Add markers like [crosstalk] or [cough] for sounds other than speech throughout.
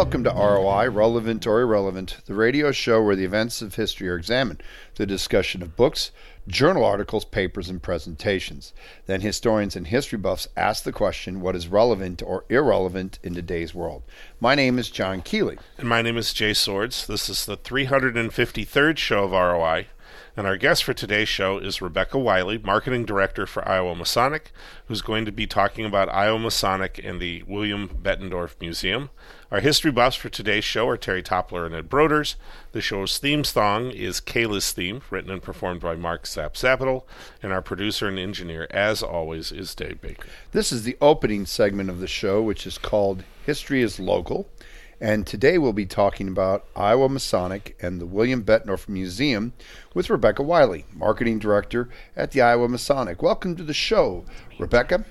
Welcome to ROI, Relevant or Irrelevant, the radio show where the events of history are examined, the discussion of books, journal articles, papers, and presentations. Then historians and history buffs ask the question what is relevant or irrelevant in today's world. My name is John Keeley. And my name is Jay Swords. This is the 353rd show of ROI. And our guest for today's show is Rebecca Wiley, Marketing Director for Iowa Masonic, who's going to be talking about Iowa Masonic and the William Bettendorf Museum. Our history buffs for today's show are Terry Toppler and Ed Broders. The show's theme song is Kayla's Theme, written and performed by Mark Sapsapital. And our producer and engineer, as always, is Dave Baker. This is the opening segment of the show, which is called History is Local. And today we'll be talking about Iowa Masonic and the William Bettendorf Museum with Rebecca Wiley, Marketing Director at the Iowa Masonic. Welcome to the show, Rebecca.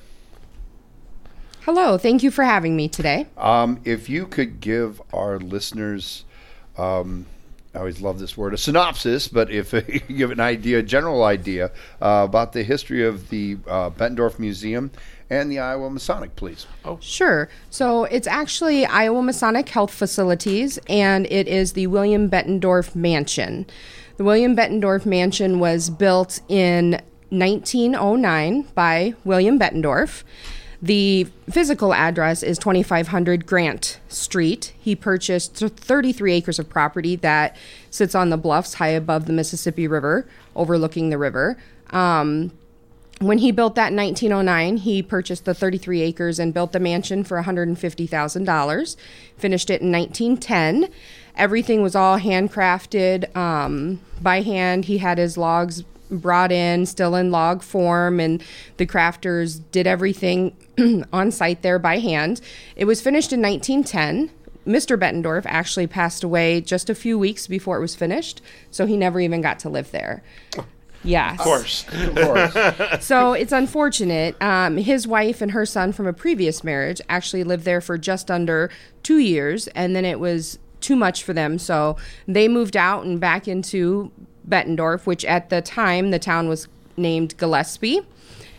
Hello, thank you for having me today. Um, if you could give our listeners, um, I always love this word, a synopsis, but if [laughs] you give an idea, a general idea uh, about the history of the uh, Bettendorf Museum and the Iowa Masonic, please. Oh. Sure. So it's actually Iowa Masonic Health Facilities, and it is the William Bettendorf Mansion. The William Bettendorf Mansion was built in 1909 by William Bettendorf. The physical address is 2500 Grant Street. He purchased 33 acres of property that sits on the bluffs high above the Mississippi River, overlooking the river. Um, when he built that in 1909, he purchased the 33 acres and built the mansion for $150,000. Finished it in 1910. Everything was all handcrafted um, by hand. He had his logs brought in, still in log form, and the crafters did everything [clears throat] on site there by hand. It was finished in 1910. Mr. Bettendorf actually passed away just a few weeks before it was finished, so he never even got to live there. Yes. Of course. [laughs] of course. so it's unfortunate. Um, his wife and her son from a previous marriage actually lived there for just under two years, and then it was too much for them. So they moved out and back into Bettendorf, which at the time the town was named Gillespie.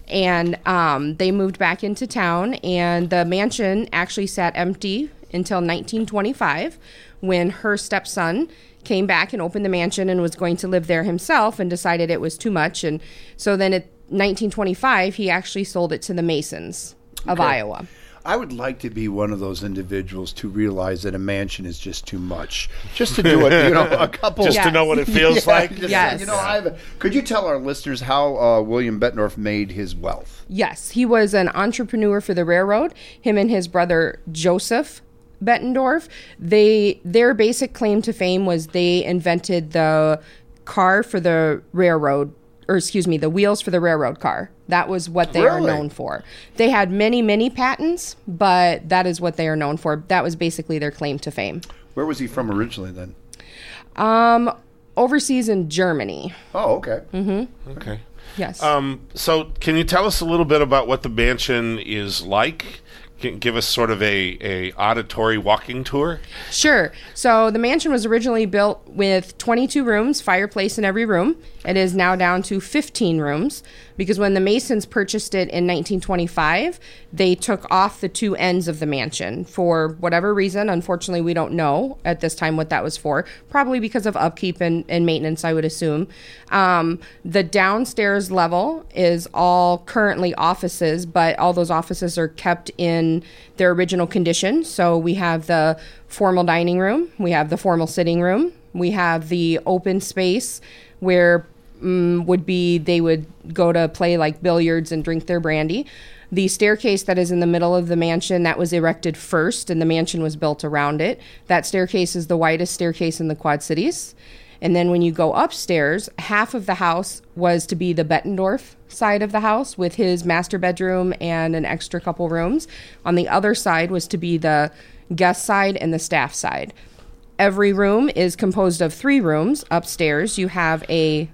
And um, they moved back into town, and the mansion actually sat empty until 1925 when her stepson came back and opened the mansion and was going to live there himself and decided it was too much. And so then in 1925, he actually sold it to the Masons of okay. Iowa. I would like to be one of those individuals to realize that a mansion is just too much. Just to [laughs] do it, you know, a couple. just yes. to know what it feels [laughs] yeah, like. Just, yes. You know, I've, could you tell our listeners how uh, William Bettendorf made his wealth? Yes, he was an entrepreneur for the railroad. Him and his brother Joseph Bettendorf, they their basic claim to fame was they invented the car for the railroad or excuse me, the wheels for the railroad car. That was what they really? are known for. They had many, many patents, but that is what they are known for. That was basically their claim to fame. Where was he from originally then? Um, overseas in Germany. Oh, okay. Mm-hmm. Okay. Yes. Um, so, can you tell us a little bit about what the mansion is like? Give us sort of a, a auditory walking tour? Sure. So the mansion was originally built with 22 rooms, fireplace in every room. It is now down to 15 rooms because when the Masons purchased it in 1925, they took off the two ends of the mansion for whatever reason. Unfortunately, we don't know at this time what that was for. Probably because of upkeep and, and maintenance, I would assume. Um, the downstairs level is all currently offices, but all those offices are kept in their original condition. So we have the formal dining room, we have the formal sitting room, we have the open space where um, would be they would go to play like billiards and drink their brandy. The staircase that is in the middle of the mansion that was erected first, and the mansion was built around it. That staircase is the widest staircase in the Quad Cities. And then when you go upstairs, half of the house was to be the Bettendorf side of the house with his master bedroom and an extra couple rooms. On the other side was to be the guest side and the staff side. Every room is composed of three rooms. Upstairs, you have a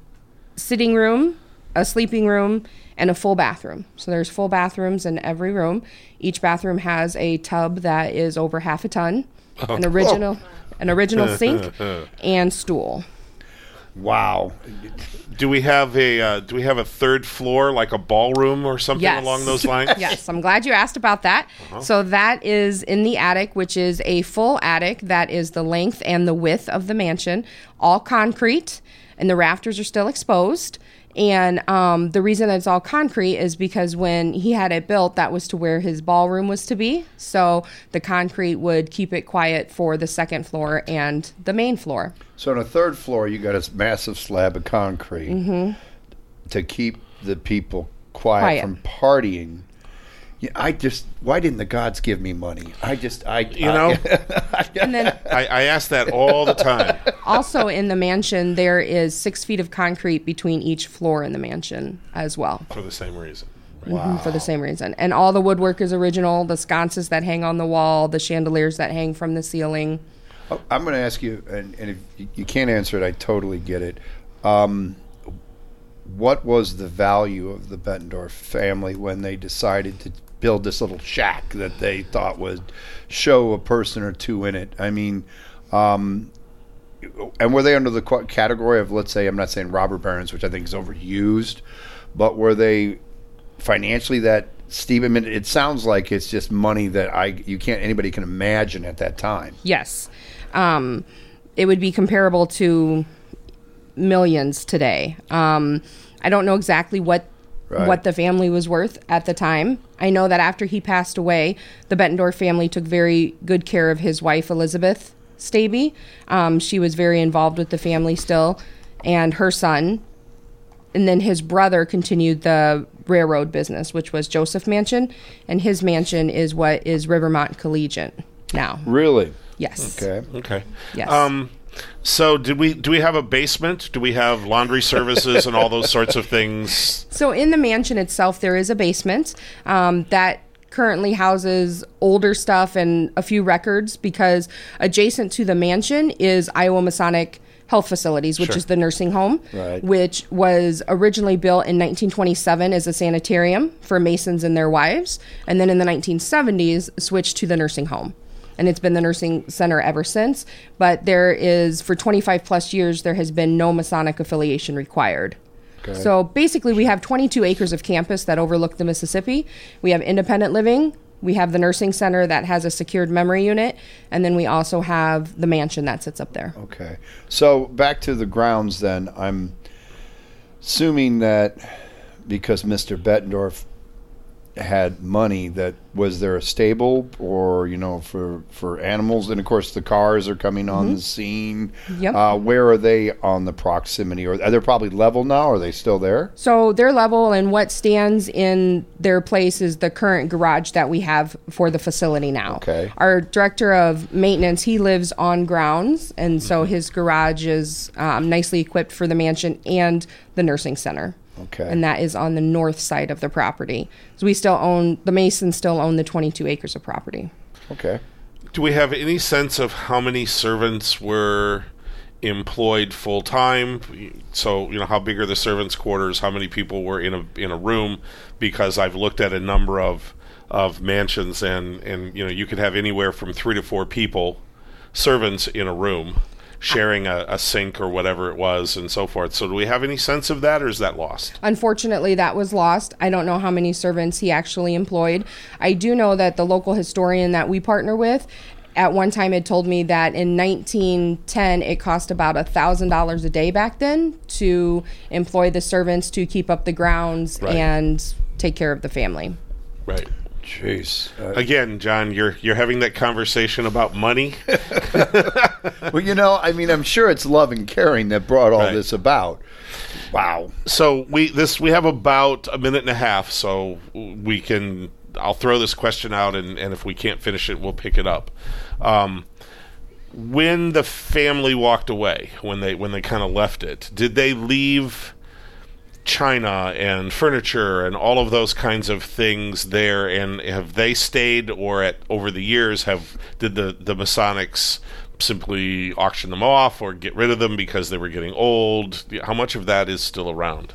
sitting room, a sleeping room, and a full bathroom. So there's full bathrooms in every room. Each bathroom has a tub that is over half a ton, oh. an oh. original, an original [laughs] sink, [laughs] and stool. Wow. Do we have a uh, do we have a third floor like a ballroom or something Yes. along those lines? [laughs] Yes, I'm glad you asked about that. So that is in the attic, which is a full attic that is the length and the width of the mansion, all concrete, and the rafters are still exposed. And um, the reason that it's all concrete is because when he had it built, that was to where his ballroom was to be. So the concrete would keep it quiet for the second floor and the main floor. So on the third floor, you got a massive slab of concrete to keep the people quiet, Quiet. from partying. Yeah, I just why didn't the gods give me money? I just I You know, I, [laughs] And then I, I ask that all the time. Also in the mansion, there is six feet of concrete between each floor in the mansion as well. for the same reason. Mhm, for the same reason. And all the woodwork is original. The sconces that hang on the wall, the chandeliers that hang from the ceiling. Oh, I'm going to ask you, and, and if you- you can't answer it, I totally get it. Um, what was the value of the Bettendorf family when they decided to build this little shack that they thought would show a person or two in it? I mean, um, and were they under the category of, let's say, I'm not saying robber barons, which I think is overused, but were they financially that steep? I mean, it sounds like it's just money that I you can't anybody can imagine at that time. Yes. Um, it would be comparable to millions today. Um, I don't know exactly what Right. what the family was worth at the time. I know that after he passed away, the Bettendorf family took very good care of his wife Elizabeth Staby. Um, she was very involved with the family still, and her son. And then his brother continued the railroad business, which was Joseph Mansion, and his mansion is what is Rivermont Collegiate now. Really? Yes. Okay. Okay. Yes. Um, so did we? Do we have a basement? Do we have laundry services and all those sorts of things? So in the mansion itself, there is a basement um, that currently houses older stuff and a few records because adjacent to the mansion is Iowa Masonic Health Facilities, which Sure. is the nursing home, Right. which was originally built in 1927 as a sanitarium for Masons and their wives, and then in the 1970s switched to the nursing home. And it's been the nursing center ever since. But there is, for 25 plus years, there has been no Masonic affiliation required. Okay. So basically, we have 22 acres of campus that overlook the Mississippi. We have independent living. We have the nursing center that has a secured memory unit. And then we also have the mansion that sits up there. Okay. So back to the grounds then. I'm assuming that because Mr. Bettendorf had money that was there a stable or you know for for animals and of course the cars are coming on the scene Yep. uh, where are they on the proximity or are they probably level now are they still there So their level and what stands in their place is the current garage that we have for the facility now. Okay. Our director of maintenance, he lives on grounds, and so his garage is um, nicely equipped for the mansion and the nursing center. Okay. And that is on the north side of the property. So we still own the Masons still own the 22 acres of property. okay Do we have any sense of how many servants were employed full time? So you know, how big are the servants' quarters? How many people were in a in a room? Because I've looked at a number of of mansions, and and you know, you could have anywhere from three to four people, servants in a room, sharing a, a sink or whatever it was, and so forth. So do we have any sense of that, or is that lost? Unfortunately, that was lost. I don't know how many servants he actually employed. I do know that the local historian that we partner with at one time had told me that in 1910 it cost about a thousand dollars a day back then to employ the servants to keep up the grounds Right. and take care of the family. Right. Jeez uh, Again, John, you're you're having that conversation about money. [laughs] [laughs] well you know i mean i'm sure it's love and caring that brought all Right. this about wow so we this we have about a minute and a half, so we can. I'll throw this question out, and, and if we can't finish it, we'll pick it up. Um, when the family walked away, when they when they kind of left it, did they leave china and furniture and all of those kinds of things there? And have they stayed, or at over the years have did the the Masonics simply auction them off or get rid of them because they were getting old? How much of that is still around?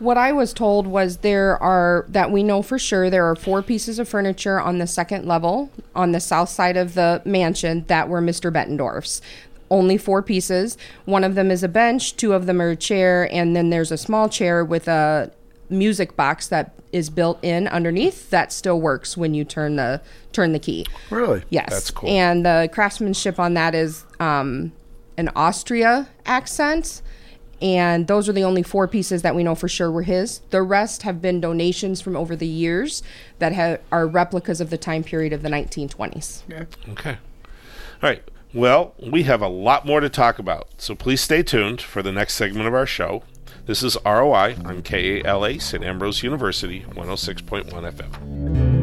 What I was told was there are, that we know for sure, there are four pieces of furniture on the second level on the south side of the mansion that were Mr. Bettendorf's. Only four pieces. One of them is a bench, two of them are a chair, and then there's a small chair with a music box that is built in underneath that still works when you turn the turn the key. Really? Yes, That's cool. And the craftsmanship on that is um, an Austria accent. And those are the only four pieces that we know for sure were his. The rest have been donations from over the years that have, are replicas of the time period of the 1920s. Okay. All right. Well, we have a lot more to talk about, so please stay tuned for the next segment of our show. This is ROI on KALA St. Ambrose University 106.1 FM.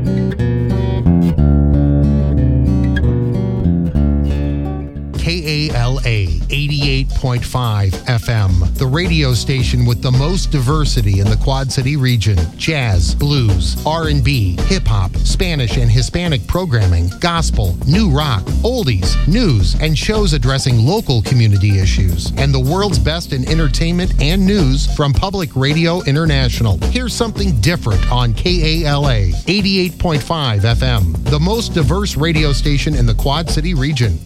KALA 88.5 FM, the radio station with the most diversity in the Quad City region. Jazz, blues, R&B, hip hop, Spanish and Hispanic programming, gospel, new rock, oldies, news, and shows addressing local community issues, and the world's best in entertainment and news from Public Radio International. Here's something different on KALA 88.5 FM, the most diverse radio station in the Quad City region.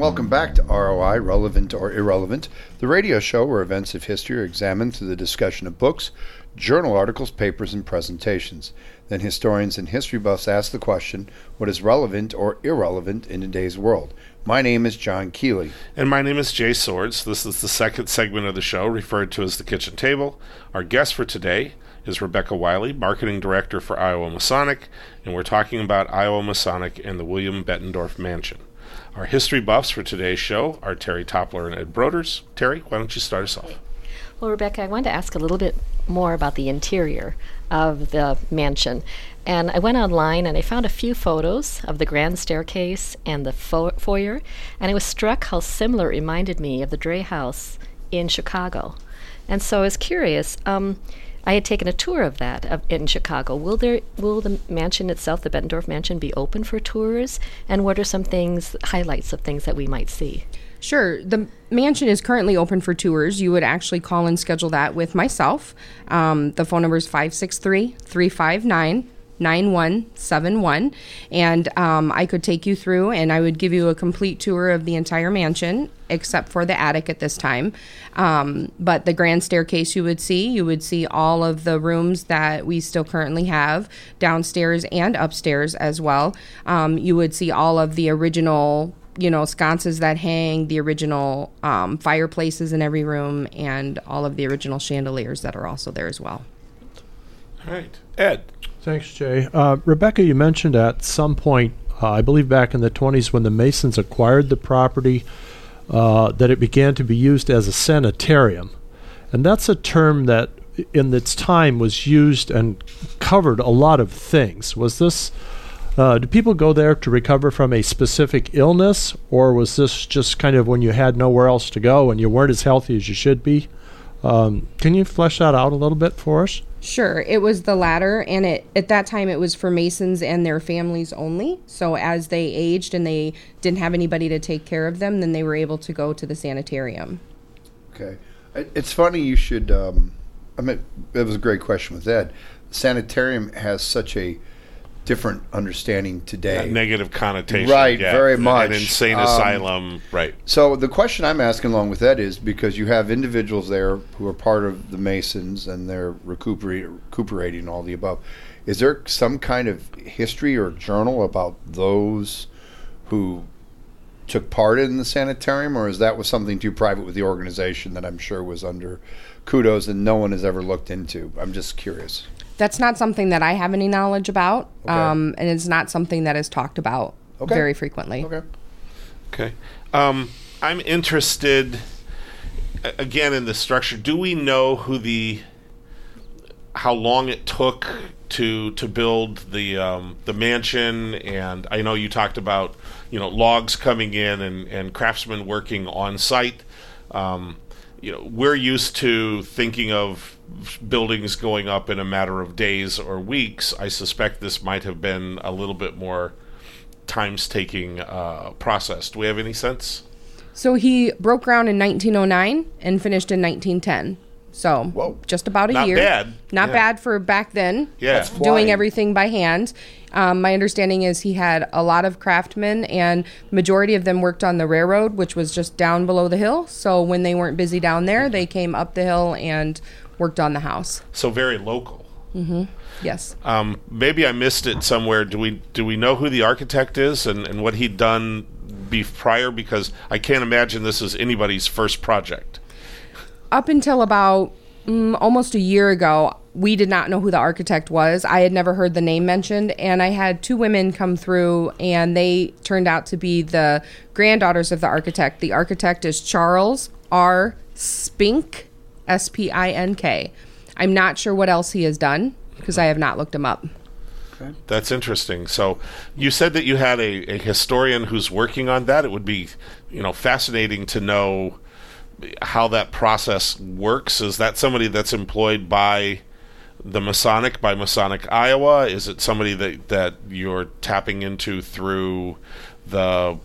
Welcome back to ROI, Relevant or Irrelevant, the radio show where events of history are examined through the discussion of books, journal articles, papers, and presentations. Then historians and history buffs ask the question what is relevant or irrelevant in today's world? My name is John Keeley. And my name is Jay Swords. This is the second segment of the show, referred to as the kitchen table. Our guest for today is Rebecca Wiley, Marketing Director for Iowa Masonic, and we're talking about Iowa Masonic and the William Bettendorf Mansion. Our history buffs for today's show are Terry Toppler and Ed Broders. Terry, why don't you start us off? Well, Rebecca, I wanted to ask a little bit more about the interior of the mansion. And I went online and I found a few photos of the grand staircase and the fo- foyer, and I was struck how similar it reminded me of the Driehaus in Chicago. And so I was curious. Um, I had taken a tour of that of, in Chicago. Will there will the mansion itself, the Bettendorf Mansion, be open for tours? And what are some things, highlights of things that we might see? Sure. The mansion is currently open for tours. You would actually call and schedule that with myself. Um, the phone number is 563 359 9171. And um, I could take you through and I would give you a complete tour of the entire mansion, except for the attic at this time. Um, but the grand staircase you would see, you would see all of the rooms that we still currently have downstairs and upstairs as well. Um, you would see all of the original you know, sconces that hang, the original um, fireplaces in every room, and all of the original chandeliers that are also there as well. All right. Ed. Thanks, Jay. Uh, Rebecca, you mentioned at some point, uh, I believe back in the 20s, when the Masons acquired the property, uh, that it began to be used as a sanitarium. And that's a term that in its time was used and covered a lot of things. Was this. Uh, do people go there to recover from a specific illness, or was this just kind of when you had nowhere else to go and you weren't as healthy as you should be? Um, can you flesh that out a little bit for us? Sure, it was the latter, and it at that time it was for Masons and their families only. So as they aged and they didn't have anybody to take care of them, then they were able to go to the sanitarium. Okay. It's funny you should. Um, I mean, it was a great question with Ed. Sanitarium has such a different understanding today. That negative connotation. Right, yeah. very An much. insane Um, asylum. Right. So the question I'm asking along with that is because you have individuals there who are part of the Masons and they're recuperate, recuperating all the above. Is there some kind of history or journal about those who took part in the sanitarium, or is that was something too private with the organization that I'm sure was under kudos and no one has ever looked into? I'm just curious. That's not something that I have any knowledge about, Okay. um, and it's not something that is talked about Okay. very frequently. Okay. Okay. Um, I'm interested again in the structure. Do we know who the how long it took to to build the um, the mansion? And I know you talked about you know logs coming in and and craftsmen working on site. Um, you know, we're used to thinking of buildings going up in a matter of days or weeks. I suspect this might have been a little bit more times taking uh, process. Do we have any sense? So he broke ground in 1909 and finished in 1910. So Whoa. just about a Not year. bad. Not Yeah. bad for back then. Yeah. That's doing everything by hand. Um, my understanding is he had a lot of craftsmen, and majority of them worked on the railroad, which was just down below the hill. So when they weren't busy down there, they came up the hill and worked on the house. So very local. Yes. Um, maybe I missed it somewhere. Do we do we know who the architect is and, and what he'd done be prior? Because I can't imagine this is anybody's first project. Up until about mm, almost a year ago, we did not know who the architect was. I had never heard the name mentioned, and I had two women come through, and they turned out to be the granddaughters of the architect. The architect is Charles R. Spink, S P I N K. I'm not sure what else he has done because I have not looked him up. Okay. That's interesting. So you said that you had a, a historian who's working on that. It would be, you know, fascinating to know how that process works. Is that somebody that's employed by the Masonic, by Masonic Iowa? Is it somebody that, that you're tapping into through the,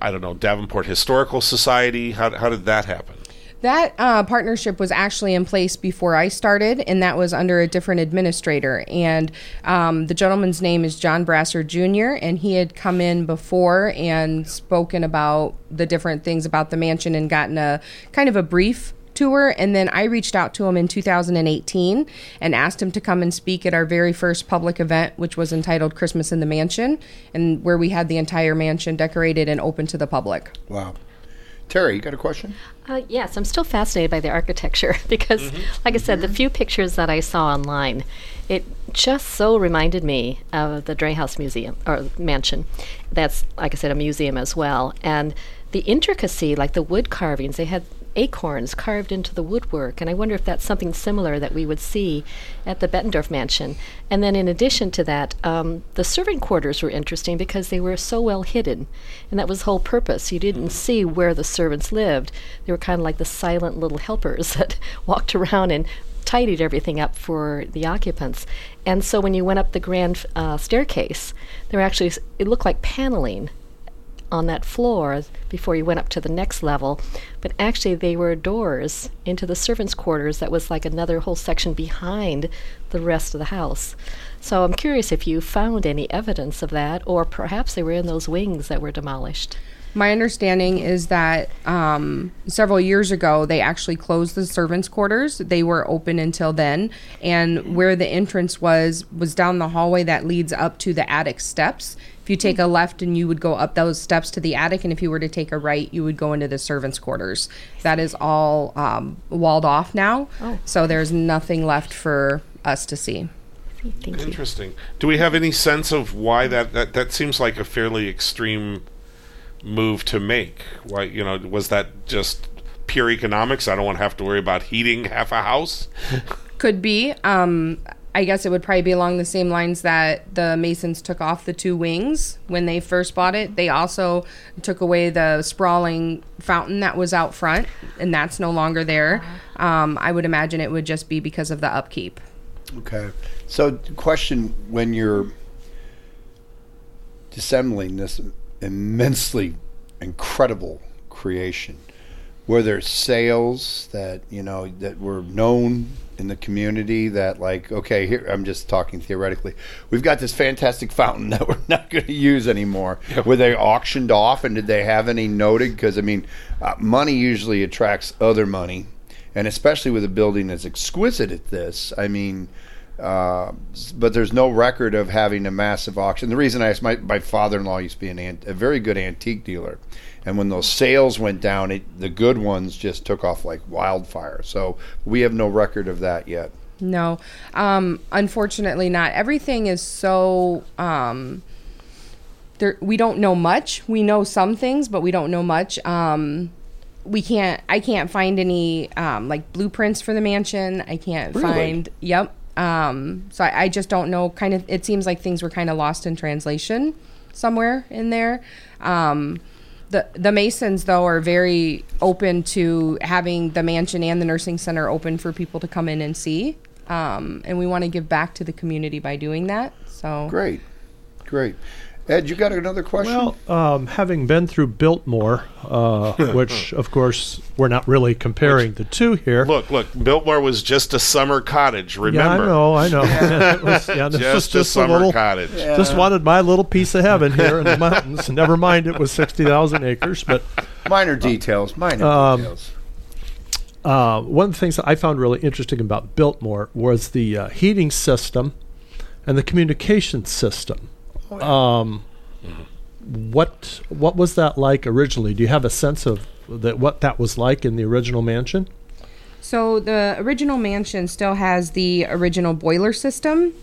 I don't know, Davenport Historical Society? How, how did that happen? That uh, partnership was actually in place before I started, and that was under a different administrator. And um, the gentleman's name is John Brasser Jr., and he had come in before and spoken about the different things about the mansion and gotten a kind of a brief tour. And then I reached out to him in 2018 and asked him to come and speak at our very first public event, which was entitled Christmas in the Mansion, and where we had the entire mansion decorated and open to the public. Wow. Terry, you got a question? Uh, yes, I'm still fascinated by the architecture [laughs] because, like I said, the few pictures that I saw online, it just so reminded me of the Driehaus Museum or mansion. That's, like I said, a museum as well. And the intricacy, like the wood carvings, they had acorns carved into the woodwork. And I wonder if that's something similar that we would see at the Bettendorf Mansion. And then, in addition to that, um, the servant quarters were interesting because they were so well hidden. And that was the whole purpose. You didn't see where the servants lived, they were kind of like the silent little helpers [laughs] that walked around and tidied everything up for the occupants. And so when you went up the grand uh, staircase, there were actually, it looked like paneling on that floor before you went up to the next level. But actually, they were doors into the servants' quarters that was like another whole section behind the rest of the house. So I'm curious if you found any evidence of that, or perhaps they were in those wings that were demolished. My understanding is that um, several years ago they actually closed the servants' quarters. They were open until then, and where the entrance was was down the hallway that leads up to the attic steps. If you take a left and you would go up those steps to the attic, and if you were to take a right, you would go into the servants' quarters. That is all um, walled off now, so there's nothing left for us to see. Thank you. Interesting. Do we have any sense of why that, that that seems like a fairly extreme move to make? Why you know was that just pure economics? I don't want to have to worry about heating [laughs] half a house. Could be. Um, I guess it would probably be along the same lines that the Masons took off the two wings when they first bought it. They also took away the sprawling fountain that was out front, and that's no longer there. Um, I would imagine it would just be because of the upkeep. Okay. So, question when you're dissembling this immensely incredible creation, were there sales that, you know, that were known in the community that, like, okay, here, I'm just talking theoretically, we've got this fantastic fountain [laughs] that we're not going to use anymore. Were they auctioned off and did they have any noted? Because, I mean, uh, money usually attracts other money. And especially with a building as exquisite as this, I mean, uh, but there's no record of having a massive auction. The reason I asked my, my father-in-law used to be an a very good antique dealer, and when those sales went down, it, the good ones just took off like wildfire. So we have no record of that yet. No, um, unfortunately not. Everything is so. Um, there, we don't know much. We know some things, but we don't know much. Um, we can't. I can't find any um, like blueprints for the mansion. I can't Really? find. Yep. Um, so I, I just don't know. Kind of. It seems like things were kind of lost in translation somewhere in there. Um, the the Masons though are very open to having the mansion and the nursing center open for people to come in and see. Um, and we want to give back to the community by doing that. So Great, great. Ed, you got another question? Well, um, having been through Biltmore, uh, [laughs] which of course we're not really comparing the two here. Look, look, Biltmore was just a summer cottage. Remember? Yeah, I know, I know. [laughs] It was- yeah, this was just, a just a summer little. cottage. Just wanted my little piece of heaven here in the [laughs] mountains. Never mind, it was sixty thousand acres. But minor details. Minor Um, details. uh, one of the things that I found really interesting about Biltmore was the uh, heating system and the communication system. Um, what what was that like originally? Do you have a sense of that what that was like in the original mansion? So the original mansion still has the original boiler system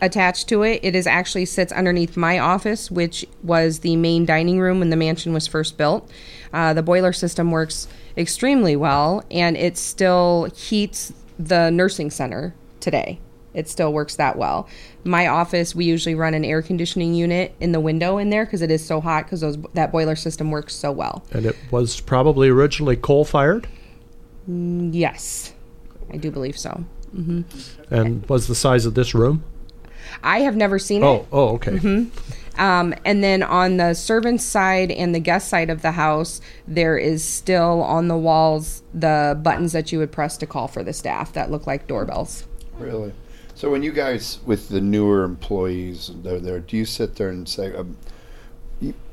attached to it. It is actually sits underneath my office, which was the main dining room when the mansion was first built. Uh, the boiler system works extremely well, and it still heats the nursing center today. It still works that well. My office, we usually run an air conditioning unit in the window in there because it is so hot because those that boiler system works so well. And it was probably originally coal fired, mm, Yes, I do believe so. Mm-hmm. and was the size of this room. I have never seen it. Oh, oh, okay. Mm-hmm. Um, and then on the servants' side and the guest side of the house, there is still on the walls the buttons that you would press to call for the staff that look like doorbells. Really? So when you guys with the newer employees, they're there. Do you sit there and say, um,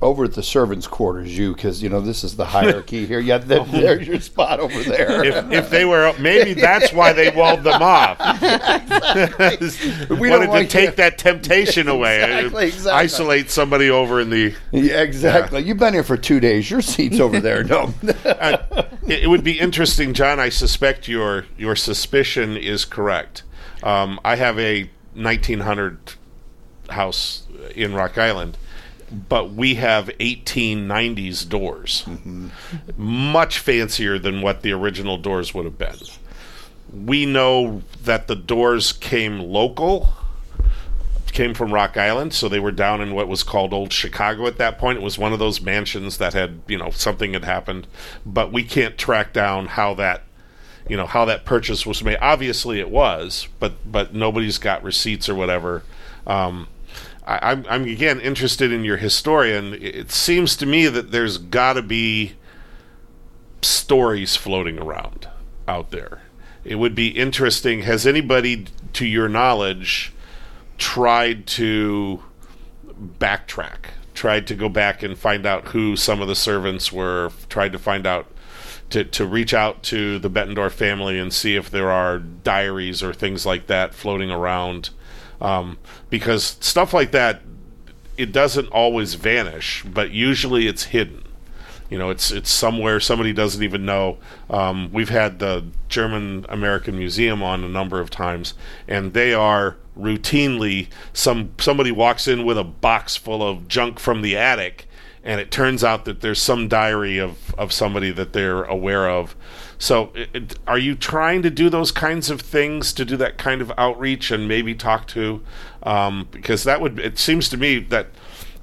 over at the servants' quarters, you because you know this is the hierarchy [laughs] here. Yeah, there, there's your spot over there. If, if they were, maybe that's why they walled them off. [laughs] We [laughs] Wanted to take you- that temptation away. Exactly, exactly. Isolate somebody over in the. yeah, exactly. You've been here for two days. Your seat's over there. No. Uh, it, it would be interesting, John. I suspect your your suspicion is correct. Um, I have a 1900 house in Rock Island, but we have 1890s doors, much fancier than what the original doors would have been. We know that the doors came local, came from Rock Island, so they were down in what was called Old Chicago at that point. It was one of those mansions that had, you know, something had happened, but we can't track down how that, you know, how that purchase was made. Obviously, it was, but but nobody's got receipts or whatever. Um, I, I'm, I'm again interested in your historian. It it seems to me that there's got to be stories floating around out there. It would be interesting. Has anybody, to your knowledge, tried to backtrack? Tried to go back and find out who some of the servants were? Tried to find out to, to reach out to the Bettendorf family and see if there are diaries or things like that floating around. Um, because stuff like that, it doesn't always vanish, but usually it's hidden. You know, it's it's somewhere somebody doesn't even know. Um, we've had the German American Museum on a number of times, and they are routinely some somebody walks in with a box full of junk from the attic, and it turns out that there's some diary of of somebody that they're aware of. So, it, it, are you trying to do those kinds of things to do that kind of outreach and maybe talk to? Um, because that would it seems to me that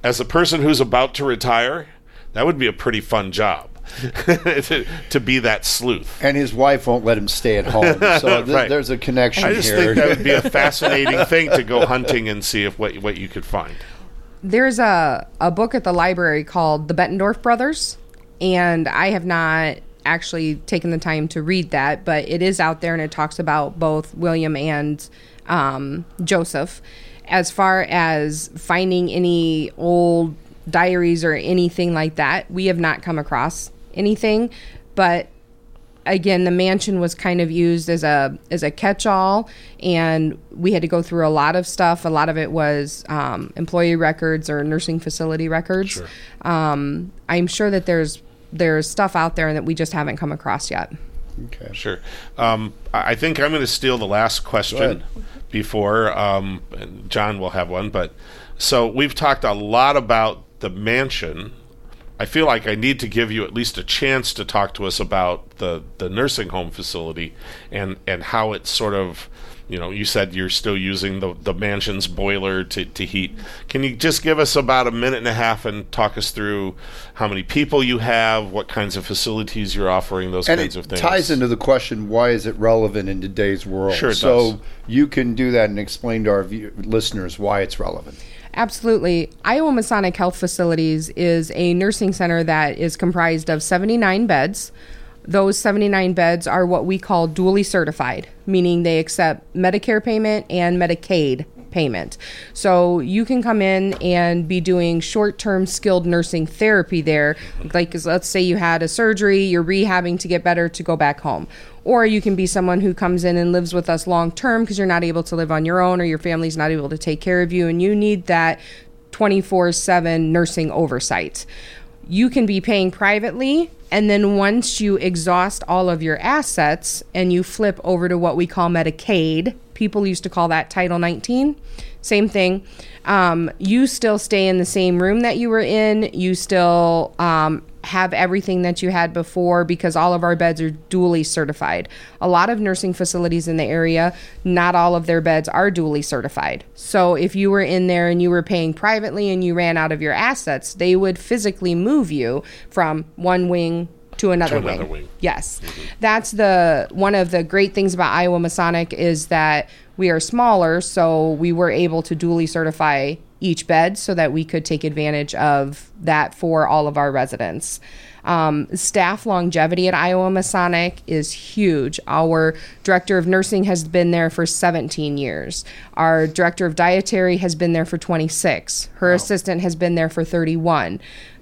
as a person who's about to retire, that would be a pretty fun job [laughs] to, to be that sleuth. and his wife won't let him stay at home. [laughs] So th- Right. there's a connection I just here. think that would be a [laughs] fascinating thing to go hunting and see if what what you could find. There's a, a book at the library called The Bettendorf Brothers, and I have not actually taken the time to read that, but it is out there and it talks about both William and um, Joseph. As far as finding any old diaries or anything like that, we have not come across anything, but again the mansion was kind of used as a as a catch-all and we had to go through a lot of stuff a lot of it was um, employee records or nursing facility records um, i'm sure that there's there's stuff out there that we just haven't come across yet okay. Sure. Um, I I think I'm going to steal the last question before um, John will have one. But so we've talked a lot about the mansion. I feel like I need to give you at least a chance to talk to us about the, the nursing home facility and, and how it's sort of, you know, you said you're still using the, the mansion's boiler to, to heat. Can you just give us about a minute and a half and talk us through how many people you have, what kinds of facilities you're offering, those And kinds of things? ties into the question: Why is it relevant in today's world? Sure it so does. you can do that and explain to our view- listeners why it's relevant. Absolutely. Iowa Masonic Health Facilities is a nursing center that is comprised of 79 beds. Those 79 beds are what we call dually certified, meaning they accept Medicare payment and Medicaid payment. So you can come in and be doing short term skilled nursing therapy there. Like, let's say you had a surgery, you're rehabbing to get better to go back home. Or you can be someone who comes in and lives with us long term because you're not able to live on your own or your family's not able to take care of you and you need that 24 7 nursing oversight. You can be paying privately and then once you exhaust all of your assets and you flip over to what we call Medicaid, people used to call that Title 19, same thing. Um, you still stay in the same room that you were in. You still um, have everything that you had before because all of our beds are dually certified. A lot of nursing facilities in the area, not all of their beds are dually certified. So if you were in there and you were paying privately and you ran out of your assets, they would physically move you from one wing to another, To another wing. wing. Yes. That's the one of the great things about Iowa Masonic is that we are smaller, so we were able to duly certify each bed so that we could take advantage of that for all of our residents. Um, staff longevity at Iowa Masonic is huge. Our director of nursing has been there for 17 years. Our director of dietary has been there for 26. Her assistant has been there for 31.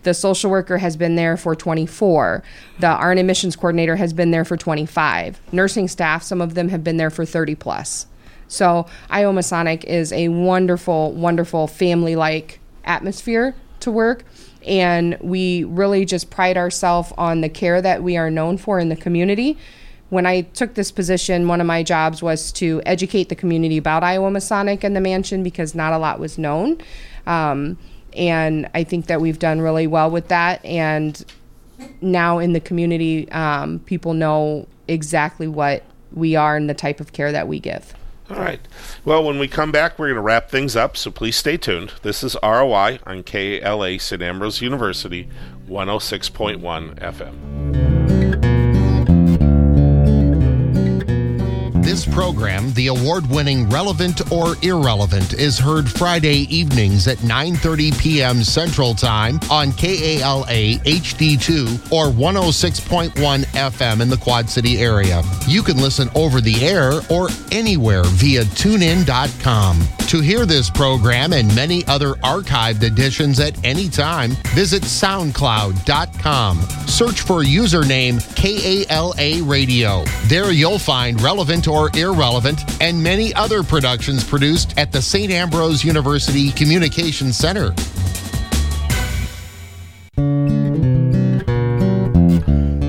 The social worker has been there for 24. The RN admissions coordinator has been there for 25. Nursing staff, some of them have been there for 30 plus. So Iowa Masonic is a wonderful, wonderful family-like atmosphere to work, and we really just pride ourselves on the care that we are known for in the community. When I took this position, one of my jobs was to educate the community about Iowa Masonic and the mansion because not a lot was known. Um, and I think that we've done really well with that. And now in the community, um, people know exactly what we are and the type of care that we give. All right. Well, when we come back, we're going to wrap things up, so please stay tuned. This is ROI on KALA St. Ambrose University, 106.1 FM. This program, the award-winning Relevant or Irrelevant, is heard Friday evenings at 9:30 p.m. Central Time on KALA HD2 or 106.1 FM in the Quad City area. You can listen over the air or anywhere via tunein.com. To hear this program and many other archived editions at any time, visit soundcloud.com. Search for username KALA Radio. There you'll find relevant or irrelevant and many other productions produced at the St. Ambrose University Communications Center.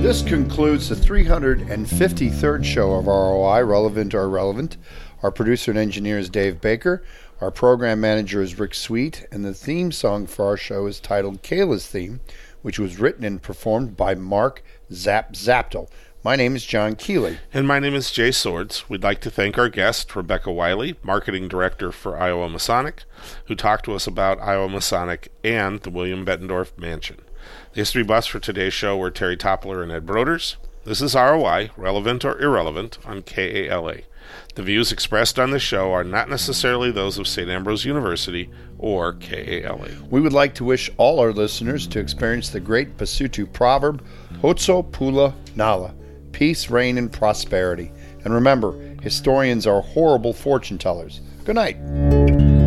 This concludes the 353rd show of ROI, Relevant or Irrelevant. Our producer and engineer is Dave Baker. Our program manager is Rick Sweet, and the theme song for our show is titled Kayla's Theme, which was written and performed by Mark Zap Zaptel. My name is John Keeley. And my name is Jay Swords. We'd like to thank our guest, Rebecca Wiley, Marketing Director for Iowa Masonic, who talked to us about Iowa Masonic and the William Bettendorf Mansion. The history buffs for today's show were Terry Toppler and Ed Broders. This is ROI, relevant or irrelevant, on KALA. The views expressed on this show are not necessarily those of St. Ambrose University or KALA. We would like to wish all our listeners to experience the great Basotho proverb, Khotso Pula Nala, peace, rain, and prosperity. And remember, historians are horrible fortune tellers. Good night.